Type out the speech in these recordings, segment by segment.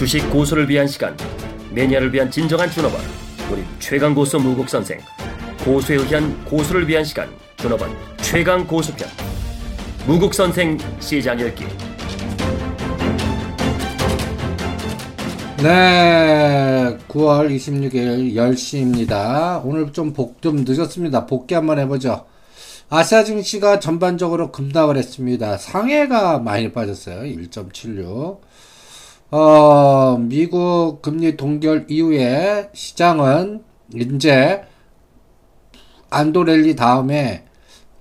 주식 고수를 위한 시간 매니아를 위한 진정한 준업원 우리 최강 고수 무국 선생 고수에 의한 고수를 위한 시간 준업원 최강 고수편 무국 선생 시장 열기 네, 9월 26일 10시입니다. 오늘 좀 복 좀 늦었습니다. 복귀 한번 해보죠. 아시아 증시가 전반적으로 급락을 했습니다. 상해가 많이 빠졌어요. 1.76. 어, 미국 금리 동결 이후에 시장은 이제 안도 랠리 다음에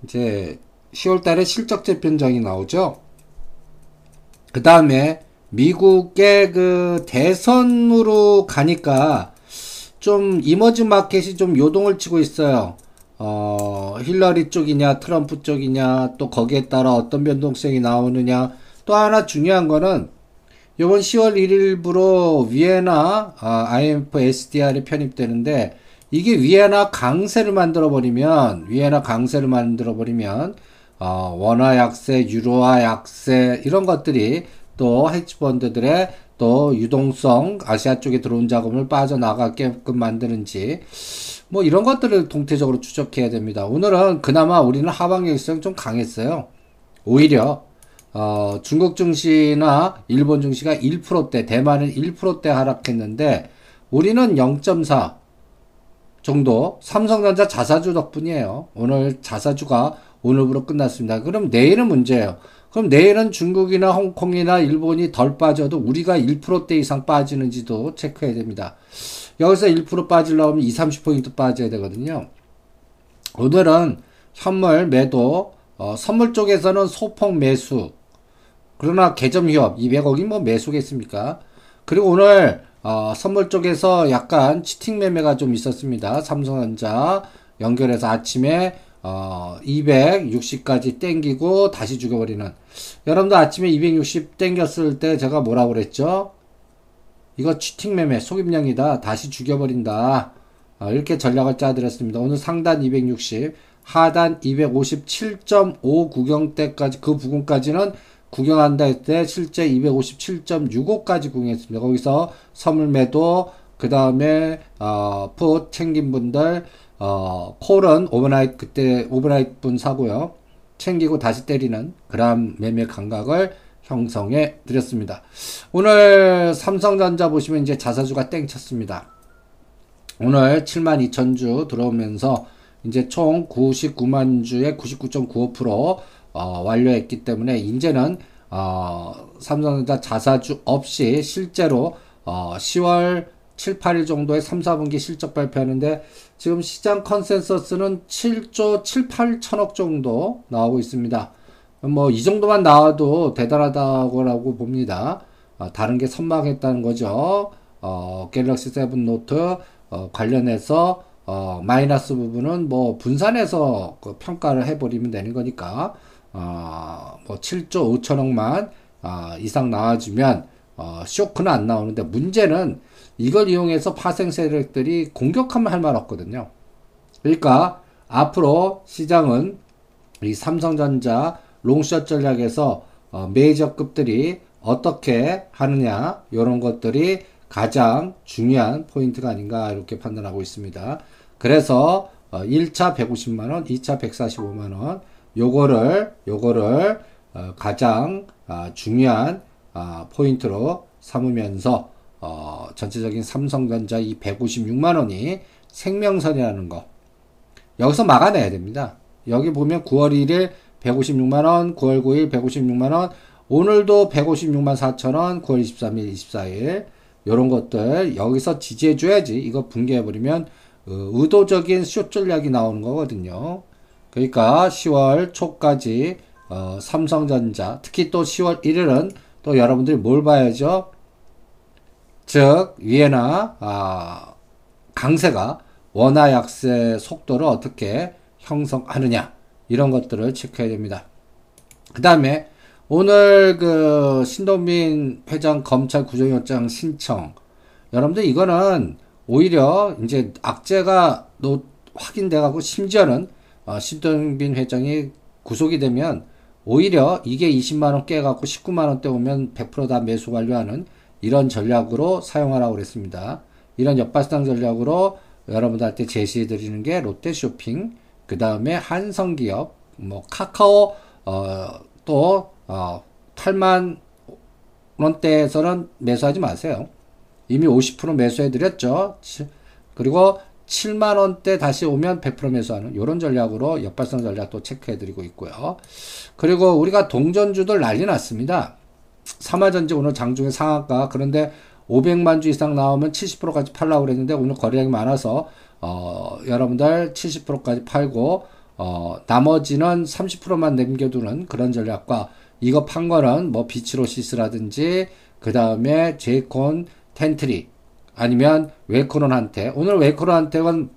이제 10월 달에 실적 재편정이 나오죠. 그 다음에 미국의 그 대선으로 가니까 좀 이머징 마켓이 좀 요동을 치고 있어요. 어, 힐러리 쪽이냐, 트럼프 쪽이냐, 또 거기에 따라 어떤 변동성이 나오느냐. 또 하나 중요한 거는 이번 10월 1일부로 위에나 아, IMF SDR이 편입되는데 이게 위에나 강세를 만들어 버리면 위에나 강세를 만들어 버리면 어, 원화 약세, 유로화 약세 이런 것들이 또 헤지펀드들의 또 유동성 아시아 쪽에 들어온 자금을 빠져나가게끔 만드는지 뭐 이런 것들을 동태적으로 추적해야 됩니다. 오늘은 그나마 우리는 하방 일성 좀 강했어요. 오히려 어, 중국 증시나 일본 증시가 1%대, 대만은 1%대 하락했는데 우리는 0.4 정도 삼성전자 자사주 덕분이에요. 오늘 자사주가 오늘부로 끝났습니다. 그럼 내일은 문제예요. 그럼 내일은 중국이나 홍콩이나 일본이 덜 빠져도 우리가 1%대 이상 빠지는지도 체크해야 됩니다. 여기서 1% 빠지려면 20, 30포인트 빠져야 되거든요. 오늘은 현물 매도, 어, 선물 쪽에서는 소폭 매수, 그러나 개점 휴업 200억이 뭐 매수겠습니까? 그리고 오늘 어, 선물 쪽에서 약간 치팅 매매가 좀 있었습니다. 삼성전자 연결해서 아침에 어, 260까지 땡기고 다시 죽여버리는. 여러분도 아침에 260 땡겼을 때 제가 뭐라고 그랬죠? 이거 치팅 매매, 속임량이다. 다시 죽여버린다. 어, 이렇게 전략을 짜드렸습니다. 오늘 상단 260, 하단 257.5 구경대까지, 그 부근까지는 구경한다 했을 때 실제 257.65까지 구경했습니다. 거기서 선물 매도, 그 다음에, 어, 풋 챙긴 분들, 어, 콜은 오버나이트, 그때 오버나이트 분 사고요. 챙기고 다시 때리는 그람 매매 감각을 형성해 드렸습니다. 오늘 삼성전자 보시면 이제 자사주가 땡쳤습니다. 오늘 72,000주 들어오면서 이제 총 99만 주에 99.95% 어, 완료했기 때문에 이제는 어, 삼성전자 자사주 없이 실제로 어, 10월 7, 8일 정도에 3, 4분기 실적 발표하는데 지금 시장 컨센서스는 7조 7, 8천억 정도 나오고 있습니다. 뭐 이 정도만 나와도 대단하다고 봅니다. 어, 다른 게 선방했다는 거죠. 어, 갤럭시 7 노트 어, 관련해서 어, 마이너스 부분은 뭐 분산해서 그 평가를 해버리면 되는 거니까 어, 뭐 7조 5천억만 어, 이상 나와주면 어, 쇼크는 안 나오는데 문제는 이걸 이용해서 파생 세력들이 공격하면 할 말 없거든요. 그러니까 앞으로 시장은 이 삼성전자 롱숏 전략에서 어, 메이저급들이 어떻게 하느냐 이런 것들이 가장 중요한 포인트가 아닌가 이렇게 판단하고 있습니다. 그래서 어, 1차 150만원, 2차 145만원 요거를 요거를 어, 가장 어, 중요한 어, 포인트로 삼으면서 어, 전체적인 삼성전자 이 156만 원이 생명선이라는 거 여기서 막아내야 됩니다. 여기 보면 9월 1일 156만 원, 9월 9일 156만 원, 오늘도 156만 4천 원, 9월 23일, 24일 이런 것들 여기서 지지해 줘야지 이거 붕괴해 버리면 어, 의도적인 숏 전략이 나오는 거거든요. 그러니까 10월 초까지 어, 삼성전자 특히 또 10월 1일은 또 여러분들이 뭘 봐야죠? 즉 위에나 아, 강세가 원화 약세 속도를 어떻게 형성하느냐 이런 것들을 체크해야 됩니다. 그 다음에 오늘 그 신동민 회장 검찰 구속영장 신청 여러분들 이거는 오히려 이제 악재가 노, 확인돼 가고 심지어는 어, 신동빈 회장이 구속이 되면 오히려 이게 20만 원 깨갖고 19만 원대 오면 100%다 매수 완료하는 이런 전략으로 사용하라고 그랬습니다. 이런 옆바탕 전략으로 여러분들한테 제시해 드리는 게 롯데 쇼핑, 그 다음에 한성기업, 뭐 카카오 어, 또 어, 8만 원대에서는 매수하지 마세요. 이미 50% 매수해 드렸죠. 그리고 7만 원대 다시 오면 100% 매수하는 이런 전략으로 역발상 전략도 체크해 드리고 있고요. 그리고 우리가 동전주들 난리 났습니다. 삼화전자 오늘 장중에 상한가 그런데 500만 주 이상 나오면 70%까지 팔라고 그랬는데 오늘 거래량이 많아서 어, 여러분들 70%까지 팔고 어, 나머지는 30%만 남겨두는 그런 전략과 이거 판 거는 뭐 비츠로시스라든지 그 다음에 제이콘텐트리 아니면 웰크론한텍 오늘 웰크론한텍은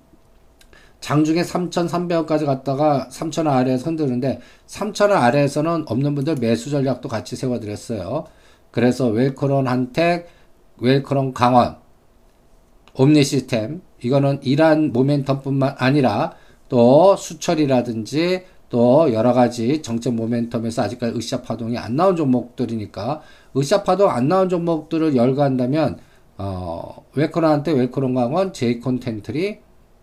장중에 3,300원까지 갔다가 3,000원 아래에서 흔드는데 3,000원 아래에서는 없는 분들 매수 전략도 같이 세워드렸어요. 그래서 웰크론 한텍, 웰크론 강원, 옴니 시스템 이거는 이란 모멘텀뿐만 아니라 또 수처리라든지 또 여러 가지 정책 모멘텀에서 아직까지 으쌰 파동이 안 나온 종목들이니까 으쌰 파동 안 나온 종목들을 열거한다면 어, 웨코런한테 웨코런 강원, 제이 콘 텐트리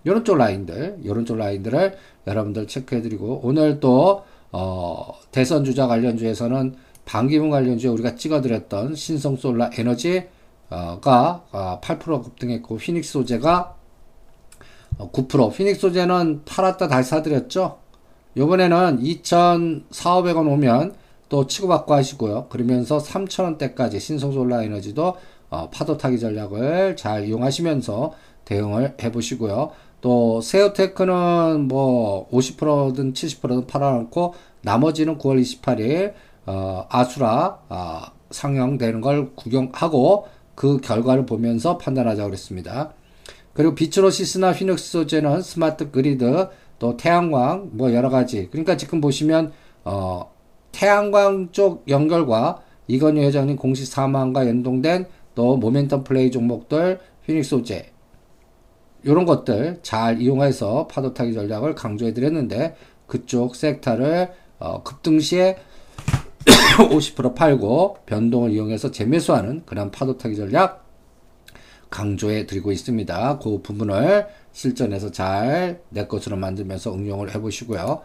요런 쪽 라인들, 요런 쪽 라인들을 여러분들 체크해 드리고 오늘 또 어, 대선 주자 관련주에서는 반기문 관련주에 우리가 찍어 드렸던 신성 솔라 에너지가 어, 8% 급등했고 피닉스 소재가 9% 어, 피닉스 소재는 팔았다 다시 사드렸죠. 요번에는 2,400원 오면 또 치고받고 하시고요. 그러면서 3,000원대까지 신성솔라 에너지도 어, 파도 타기 전략을 잘 이용하시면서 대응을 해 보시고요. 또 세오테크는 뭐 50%든 70%든 팔아놓고 나머지는 9월 28일 어, 아수라 어, 상영되는 걸 구경하고 그 결과를 보면서 판단하자고 그랬습니다. 그리고 비츠로시스나 휘닉스 소재는 스마트 그리드 또 태양광 뭐 여러 가지 그러니까 지금 보시면 어, 태양광 쪽 연결과 이건희 회장님 공식 사망과 연동된 또 모멘텀 플레이 종목들 휘닉스 소재 이런 것들 잘 이용해서 파도 타기 전략을 강조해 드렸는데 그쪽 섹터를 어, 급등 시에 50% 팔고 변동을 이용해서 재매수하는 그런 파도 타기 전략 강조해 드리고 있습니다. 그 부분을 실전에서 잘 내 것으로 만들면서 응용을 해 보시고요.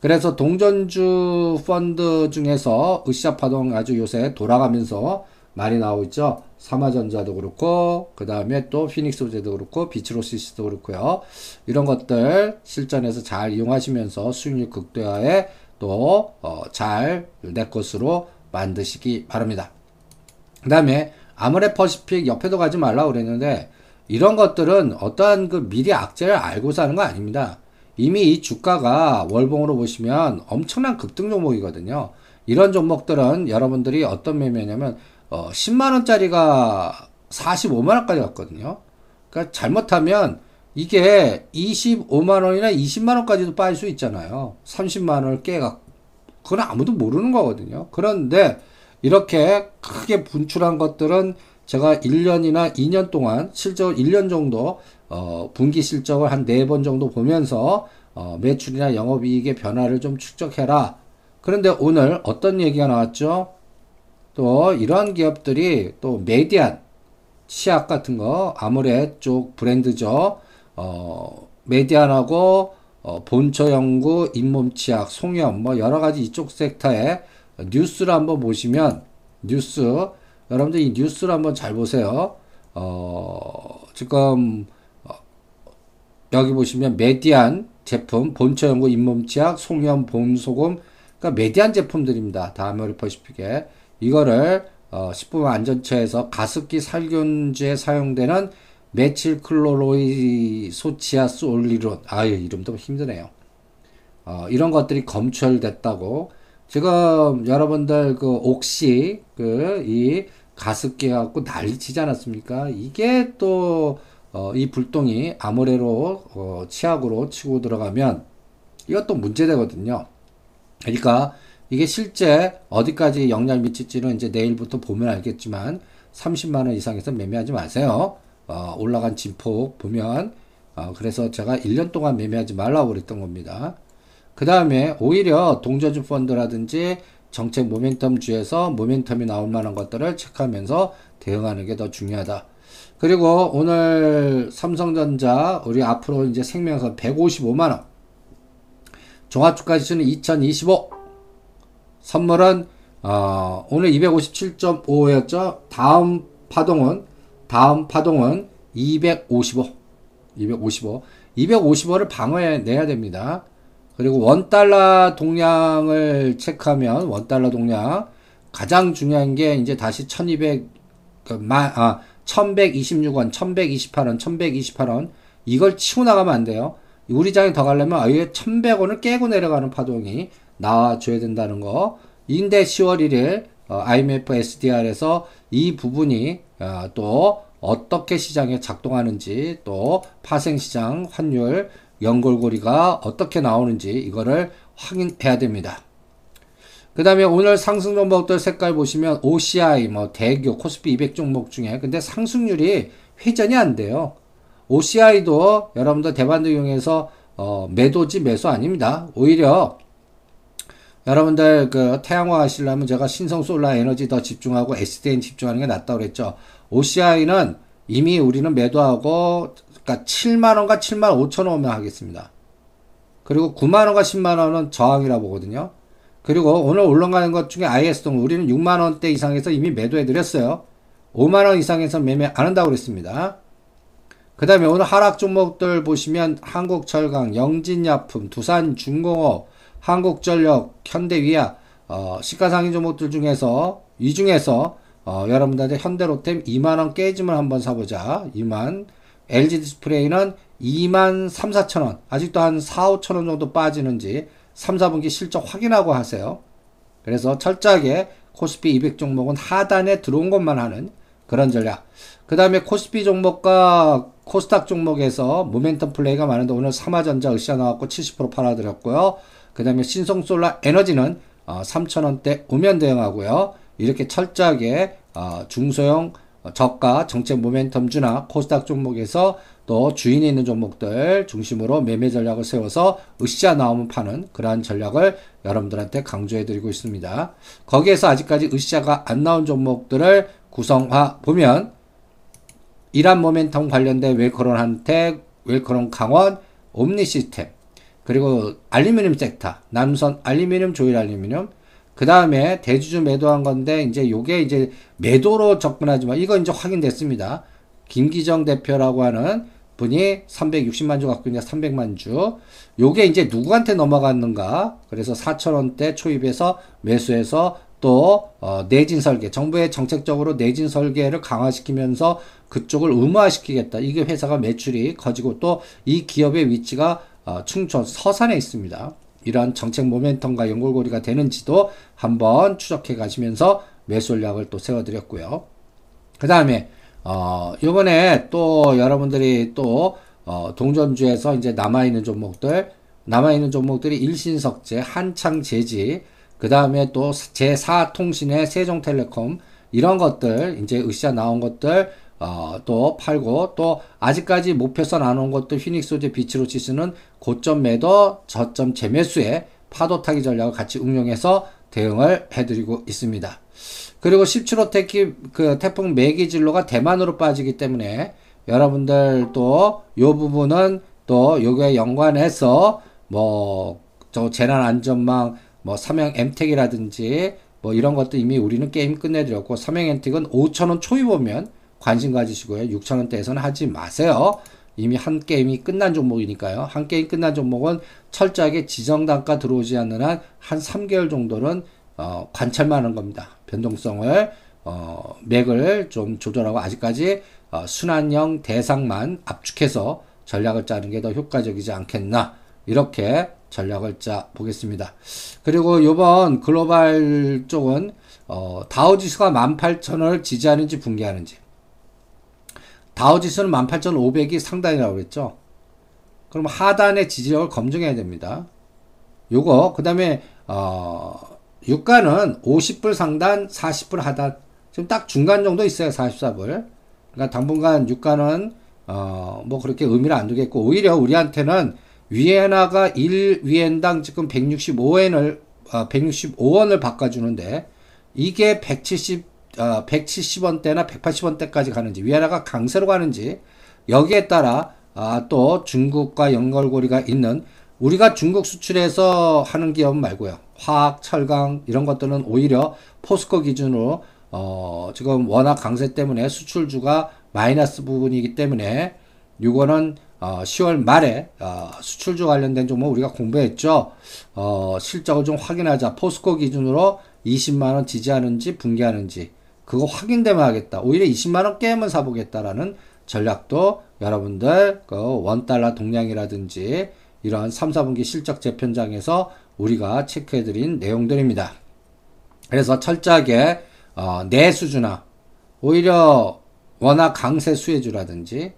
그래서 동전주 펀드 중에서 으쌰 파동 아주 요새 돌아가면서 많이 나오고 있죠. 삼화전자도 그렇고 그 다음에 또 피닉스 소재도 그렇고 비츠로시스도 그렇고요. 이런 것들 실전에서 잘 이용하시면서 수익률 극대화에 또 잘 내 것으로 만드시기 바랍니다. 그 다음에 아무레 퍼시픽 옆에도 가지 말라고 그랬는데 이런 것들은 어떠한 그 미리 악재를 알고 사는 거 아닙니다. 이미 이 주가가 월봉으로 보시면 엄청난 급등 종목이거든요. 이런 종목들은 여러분들이 어떤 매매냐면 어, 10만원짜리가 45만원까지 갔거든요. 그러니까 잘못하면 이게 25만원이나 20만원까지도 빠질 수 있잖아요. 30만원을 깨갖고. 그건 아무도 모르는 거거든요. 그런데 이렇게 크게 분출한 것들은 제가 1년이나 2년 동안 실적 1년 정도 어, 분기 실적을 한 4번 정도 보면서 어, 매출이나 영업이익의 변화를 좀 축적해라. 그런데 오늘 어떤 얘기가 나왔죠? 또 이러한 기업들이 또 메디안, 치약 같은 거, 아무래 쪽 브랜드죠. 어, 메디안하고 어, 본처 연구, 잇몸 치약, 송염, 뭐 여러 가지 이쪽 섹터에 뉴스를 한번 보시면 뉴스 여러분들 이 뉴스를 한번 잘 보세요. 어, 지금 어, 여기 보시면 메디안 제품, 본초 연구, 잇몸 치약, 송염, 봄소금, 그러니까 메디안 제품들입니다. 다 아모레퍼시픽에 이거를 어, 식품 안전처에서 가습기 살균제에 사용되는 메칠 클로로이소치아졸리논 아유 이름도 힘드네요. 어, 이런 것들이 검출됐다고 지금 여러분들 그 옥시 그 이 가습기 갖고 난리치지 않았습니까? 이게 또이 어, 불똥이 아모레로 어, 치약으로 치고 들어가면 이것도 문제되거든요. 그러니까 이게 실제 어디까지 영향을 미칠지는 이제 내일부터 보면 알겠지만 30만 원 이상에서 매매하지 마세요. 어, 올라간 진폭 보면 어, 그래서 제가 1년 동안 매매하지 말라고 그랬던 겁니다. 그 다음에 오히려 동전주 펀드라든지 정책 모멘텀 주에서 모멘텀이 나올 만한 것들을 체크하면서 대응하는 게 더 중요하다. 그리고 오늘 삼성전자 우리 앞으로 이제 생명선 155만 원. 종합주가 지수는 2025. 선물은 어, 오늘 257.5였죠. 다음 파동은 다음 파동은 255. 255. 255를 방어해 내야 됩니다. 그리고 원 달러 동량을 체크하면 원 달러 동량 가장 중요한 게 이제 다시 1200, 그, 마, 아, 1126원, 1128원, 1128원 이걸 치고 나가면 안 돼요. 우리 장에 더 가려면 아예 1100원을 깨고 내려가는 파동이 나와줘야 된다는 거. 인데 10월 1일 어, IMF SDR에서 이 부분이 어, 또 어떻게 시장에 작동하는지 또 파생시장 환율 연골고리가 어떻게 나오는지 이거를 확인해야 됩니다. 그 다음에 오늘 상승 종목들 색깔 보시면 OCI, 뭐 대교, 코스피 200 종목 중에 근데 상승률이 회전이 안 돼요. OCI도 여러분들 대반도 이용해서 어, 매도지 매수 아닙니다. 오히려 여러분들 그 태양화 하시려면 제가 신성 솔라 에너지 더 집중하고 SDN 집중하는 게 낫다고 그랬죠. OCI는 이미 우리는 매도하고 그러니까 7만 원과 7만 5천 원만 하겠습니다. 그리고 9만 원과 10만 원은 저항이라 보거든요. 그리고 오늘 올라가는 것 중에 IS동 우리는 6만 원대 이상에서 이미 매도해 드렸어요. 5만 원 이상에서 매매 안 한다고 그랬습니다. 그 다음에 오늘 하락 종목들 보시면 한국철강, 영진약품, 두산중공업, 한국전력, 현대위아, 어, 시가상위 종목들 중에서 이 중에서 어, 여러분들한테 현대로템 2만원 깨지면 한번 사보자. 2만. LG 디스플레이는 2만 3, 4천원. 아직도 한 4, 5천원 정도 빠지는지 3, 4분기 실적 확인하고 하세요. 그래서 철저하게 코스피 200 종목은 하단에 들어온 것만 하는 그런 전략. 그 다음에 코스피 종목과 코스닥 종목에서 모멘텀 플레이가 많은데 오늘 삼화전자 으쌰 나왔고 70% 팔아드렸고요. 그 다음에 신성솔라 에너지는 어, 3천원대 오면 대응하고요. 이렇게 철저하게 어, 중소형 저가 정책 모멘텀 주나 코스닥 종목에서 또 주인이 있는 종목들 중심으로 매매 전략을 세워서 으쌰 나오면 파는 그러한 전략을 여러분들한테 강조해 드리고 있습니다. 거기에서 아직까지 으쌰가 안 나온 종목들을 구성화 보면 이란 모멘텀 관련된 웰커론 한택, 웰커론 강원, 옴니 시스템, 그리고 알루미늄 섹터, 남선 알루미늄, 조일 알루미늄, 그 다음에 대주주 매도한 건데, 이제 요게 이제 매도로 접근하지만, 이거 이제 확인됐습니다. 김기정 대표라고 하는 분이 360만 주 갖고 있냐, 300만 주. 요게 이제 누구한테 넘어갔는가. 그래서 4천 원대 초입해서 매수해서 또, 어, 내진 설계. 정부의 정책적으로 내진 설계를 강화시키면서 그쪽을 의무화시키겠다. 이게 회사가 매출이 커지고 또 이 기업의 위치가 어, 충청 서산에 있습니다. 이런 정책 모멘텀과 연골고리가 되는지도 한번 추적해 가시면서 매수 전략을 또 세워드렸고요. 그 다음에 어, 요번에 또 여러분들이 또 어, 동전주에서 이제 남아있는 종목들 남아있는 종목들이 일신석재, 한창재지, 그 다음에 또 제4통신의 세종텔레콤 이런 것들 이제 으쌰 나온 것들 어, 또 팔고 또 아직까지 목표선 안 온 것도 휘닉스 소재 비치로치스는 고점 매도 저점 재매수에 파도 타기 전략을 같이 응용해서 대응을 해드리고 있습니다. 그리고 17호 태키 그 태풍 매기 진로가 대만으로 빠지기 때문에 여러분들 또 요 부분은 또 요게 연관해서 뭐 저 재난 안전망 뭐 삼양 엠텍이라든지 뭐 이런 것도 이미 우리는 게임 끝내드렸고 삼양 엠텍은 5천원 초입 오면 관심 가지시고요. 6천원대에서는 하지 마세요. 이미 한 게임이 끝난 종목이니까요. 한 게임 끝난 종목은 철저하게 지정 단가 들어오지 않는 한 한 3개월 정도는 어, 관찰만 하는 겁니다. 변동성을 어, 맥을 좀 조절하고 아직까지 어, 순환형 대상만 압축해서 전략을 짜는 게 더 효과적이지 않겠나 이렇게 전략을 짜 보겠습니다. 그리고 요번 글로벌 쪽은 어, 다우지수가 18,000을 지지하는지 붕괴하는지 다우지수는 18,500이 상단이라고 그랬죠. 그럼 하단의 지지력을 검증해야 됩니다. 요거 그 다음에 어, 유가는 50불 상단 40불 하단 지금 딱 중간 정도 있어요 44불 그러니까 당분간 유가는 어, 뭐 그렇게 의미를 안 두겠고 오히려 우리한테는 위에나가 1위엔당 지금 165엔을 어, 165원을 바꿔주는데 이게 170 어, 170원대나 180원대까지 가는지 위안화가 강세로 가는지 여기에 따라 아, 또 중국과 연결고리가 있는 우리가 중국 수출해서 하는 기업 말고요. 화학, 철강 이런 것들은 오히려 포스코 기준으로 어, 지금 워낙 강세 때문에 수출주가 마이너스 부분이기 때문에 이거는 어, 10월 말에 어, 수출주 관련된 종목 우리가 공부했죠. 어, 실적을 좀 확인하자. 포스코 기준으로 20만 원 지지하는지 붕괴하는지 그거 확인되면 하겠다. 오히려 20만 원 깨면 사보겠다라는 전략도 여러분들 그 원달러 동량이라든지 이러한 3, 4분기 실적 재편장에서 우리가 체크해드린 내용들입니다. 그래서 철저하게 어, 내수주나 오히려 원화 강세 수혜주라든지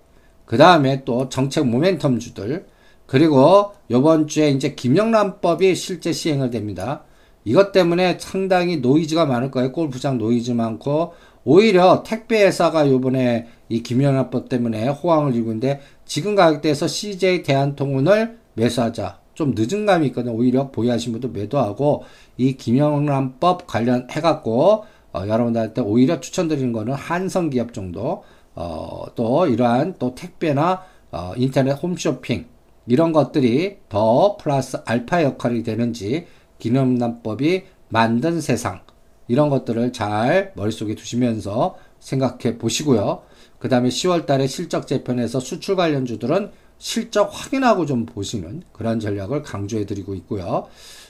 그 다음에 또 정책 모멘텀 주들 그리고 요번 주에 이제 김영란법이 실제 시행을 됩니다. 이것 때문에 상당히 노이즈가 많을 거예요. 골프장 노이즈 많고 오히려 택배 회사가 요번에 이 김영란법 때문에 호황을 이루는데 지금 가격대에서 CJ 대한통운을 매수하자. 좀 늦은 감이 있거든요. 오히려 보유하신 분도 매도하고 이 김영란법 관련해 갖고 어, 여러분들한테 오히려 추천드리는 거는 한성기업 정도 어, 또 이러한 또 택배나 어, 인터넷 홈쇼핑 이런 것들이 더 플러스 알파 역할이 되는지 기념남법이 만든 세상 이런 것들을 잘 머릿속에 두시면서 생각해 보시고요. 그 다음에 10월 달에 실적 재편에서 수출 관련주들은 실적 확인하고 좀 보시는 그런 전략을 강조해 드리고 있고요.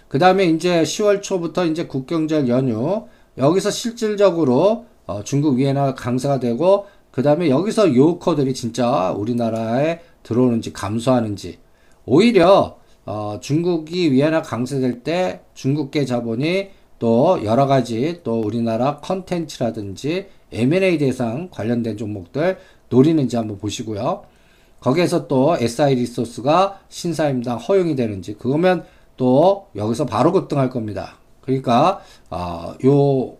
그 다음에 이제 10월 초부터 이제 국경절 연휴 여기서 실질적으로 어, 중국 위엔화 강세가 되고 그 다음에 여기서 요커들이 진짜 우리나라에 들어오는지 감소하는지 오히려 어, 중국이 위안화 강세될 때 중국계 자본이 또 여러 가지 또 우리나라 컨텐츠라든지 M&A 대상 관련된 종목들 노리는지 한번 보시고요. 거기에서 또 SI 리소스가 신사임당 허용이 되는지 그거면 또 여기서 바로 급등할 겁니다. 그러니까 어, 요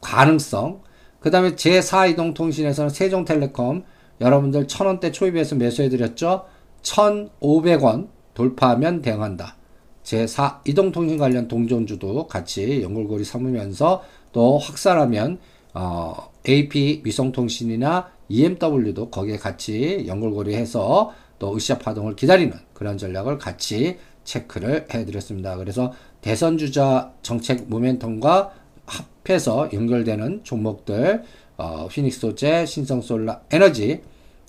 가능성 그 다음에 제4이동통신에서는 세종텔레콤 여러분들 천원대 초입에서 매수해드렸죠. 1,500원 돌파하면 대응한다. 제4 이동통신 관련 동전주도 같이 연골고리 삼으면서 또 확산하면 어, AP 위성통신이나 EMW도 거기에 같이 연골고리 해서 또 으쌰 파동을 기다리는 그런 전략을 같이 체크를 해드렸습니다. 그래서 대선 주자 정책 모멘텀과 합해서 연결되는 종목들 어, 피닉스 소재, 신성솔라 에너지,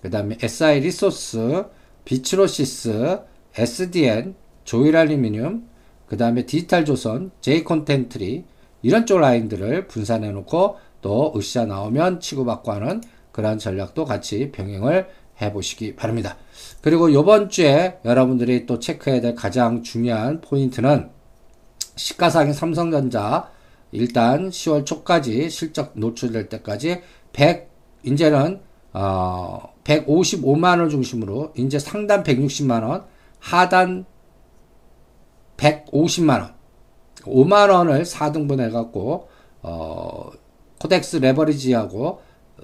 그 다음에 SI 리소스, 비츠로시스, SDN, 조일알루미늄, 그 다음에 디지털 조선, J 콘텐트리 이런 쪽 라인들을 분산해 놓고 또 으쌰 나오면 치고받고 하는 그런 전략도 같이 병행을 해 보시기 바랍니다. 그리고 이번 주에 여러분들이 또 체크해야 될 가장 중요한 포인트는 시가상의 삼성전자 일단 10월 초까지 실적 노출될 때까지 100 이제는 어 155만 원 중심으로 이제 상단 160만 원, 하단 150만 원. 5만 원을 4등분 해 갖고 어 코덱스 레버리지하고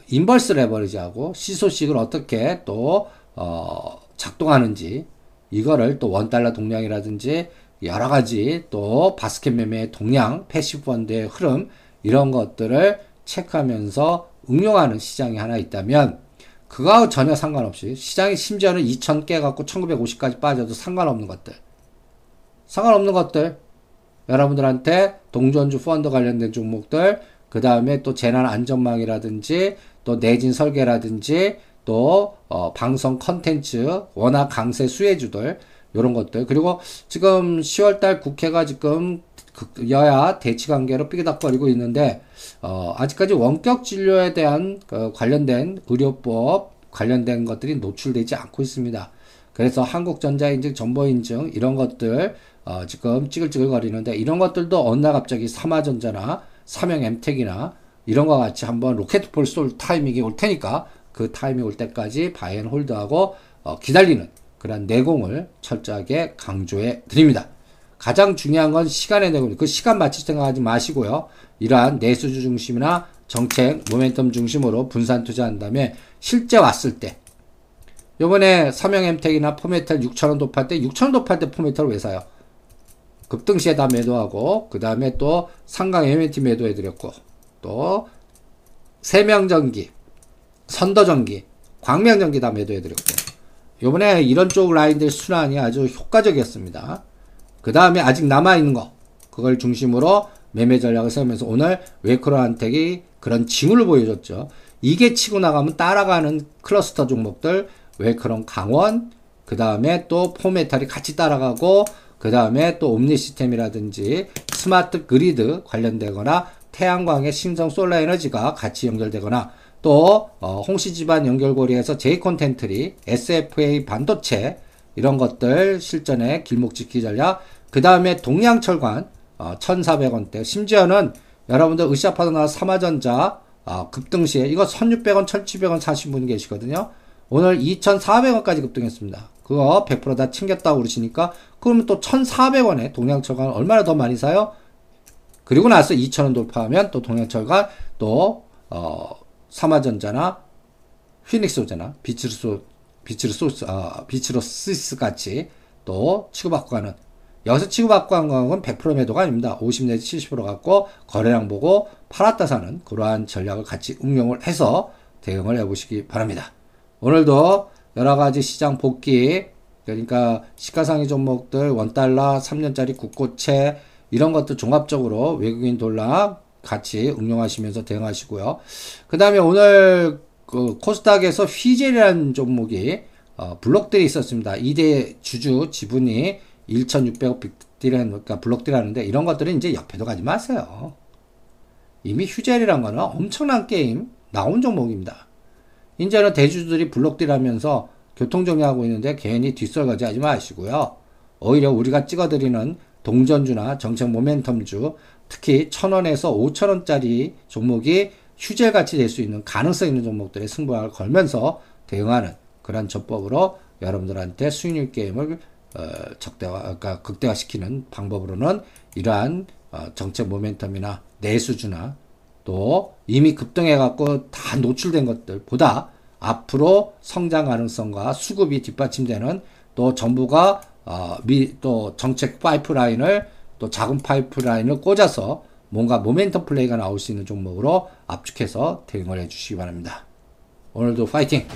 인버스 레버리지하고 시소식으로 어떻게 또 어, 작동하는지 이거를 또 원달러 동향이라든지 여러 가지 또 바스켓 매매의 동향, 패시브 펀드의 흐름 이런 것들을 체크하면서 응용하는 시장이 하나 있다면 그거하고 전혀 상관없이 시장이 심지어는 2000 깨 갖고 1950까지 빠져도 상관없는 것들. 상관없는 것들. 여러분들한테 동전주 펀드 관련된 종목들 그 다음에 또 재난 안전망이라든지 또 내진 설계라든지 또 어, 방송 컨텐츠 워낙 강세 수혜주들 이런 것들. 그리고 지금 10월달 국회가 지금 여야 대치 관계로 삐그덕거리고 있는데 어, 아직까지 원격 진료에 대한 그 관련된 의료법 관련된 것들이 노출되지 않고 있습니다. 그래서 한국전자인증, 정보인증 이런 것들 어, 지금 찌글찌글거리는데 이런 것들도 어느 날 갑자기 삼화전자나 삼영 엠텍이나 이런 거 같이 한번 로켓포 쏠 타이밍이 올 테니까 그 타이밍 올 때까지 buy and hold하고 어, 기다리는 그런 내공을 철저하게 강조해 드립니다. 가장 중요한 건 시간의 내공. 그 시간 맞출 생각하지 마시고요. 이러한 내수주 중심이나 정책 모멘텀 중심으로 분산 투자한 다음에 실제 왔을 때 요번에 삼영 엠텍이나 포메탈 6천원 돌파할 때 6천원 돌파할 때 포메탈을 왜 사요? 급등 시에 다 매도하고 그 다음에 또 삼강 M&T 매도해드렸고 또 세명전기, 선도전기, 광명전기 다 매도해드렸고 요번에 이런 쪽 라인들 순환이 아주 효과적이었습니다. 그 다음에 아직 남아있는 거 그걸 중심으로 매매 전략을 세우면서 오늘 웰크론한텍이 그런 징후를 보여줬죠. 이게 치고 나가면 따라가는 클러스터 종목들 웰크론 강원 그 다음에 또 포메탈이 같이 따라가고 그 다음에 또 옴니 시스템이라든지 스마트 그리드 관련되거나 태양광의 신성 솔라 에너지가 같이 연결되거나 또 어, 홍씨 집안 연결고리에서 J 콘텐트리, SFA 반도체 이런 것들 실전에 길목 지키기 전략 그 다음에 동양철관 어, 1,400원대 심지어는 여러분들 으쌰파도 나 삼화전자 어, 급등 시에 이거 1,600원, 1,700원 사신 분 계시거든요. 오늘 2,400원까지 급등했습니다. 그거 100%다 챙겼다고 그러시니까 그러면 또 1,400원에 동양철관 얼마나 더 많이 사요? 그리고 나서 2,000원 돌파하면 또 동양철관 또 어, 삼화전자나 휘닉스오잖아 비츠르소 비츠르소스 아 비츠로시스 같이 또 치고받고 가는 여기서 치고받고 간 거는 100% 매도가 아닙니다. 50 내지 70% 갖고 거래량 보고 팔았다 사는 그러한 전략을 같이 응용을 해서 대응을 해보시기 바랍니다. 오늘도 여러 가지 시장 복귀 그러니까 시가상위 종목들 원달러 3년짜리 국고채 이런 것도 종합적으로 외국인 돌라 같이 응용하시면서 대응하시고요. 그 다음에 오늘 그 코스닥에서 휘젤이라는 종목이 어, 블록들이 있었습니다. 2대 주주 지분이 1,600억 빅딜은 그러니까 블록들이라는데 이런 것들은 이제 옆에도 가지 마세요. 이미 휴젤이란 거는 엄청난 게임 나온 종목입니다. 이제는 대주들이 블록딜하면서 교통정리하고 있는데 괜히 뒷설거지 하지 마시고요. 오히려 우리가 찍어드리는 동전주나 정책 모멘텀주 특히 천원에서 오천원짜리 종목이 휴재 같이 될 수 있는 가능성 있는 종목들의 승부를 걸면서 대응하는 그런 전법으로 여러분들한테 수익률 게임을 어, 적대화, 그러니까 극대화시키는 방법으로는 이러한 어, 정책 모멘텀이나 내수주나 또 이미 급등해갖고 다 노출된 것들보다 앞으로 성장 가능성과 수급이 뒷받침되는 또 정부가 어, 미, 또 정책 파이프라인을 또 작은 파이프라인을 꽂아서 뭔가 모멘텀 플레이가 나올 수 있는 종목으로 압축해서 대응을 해주시기 바랍니다. 오늘도 파이팅!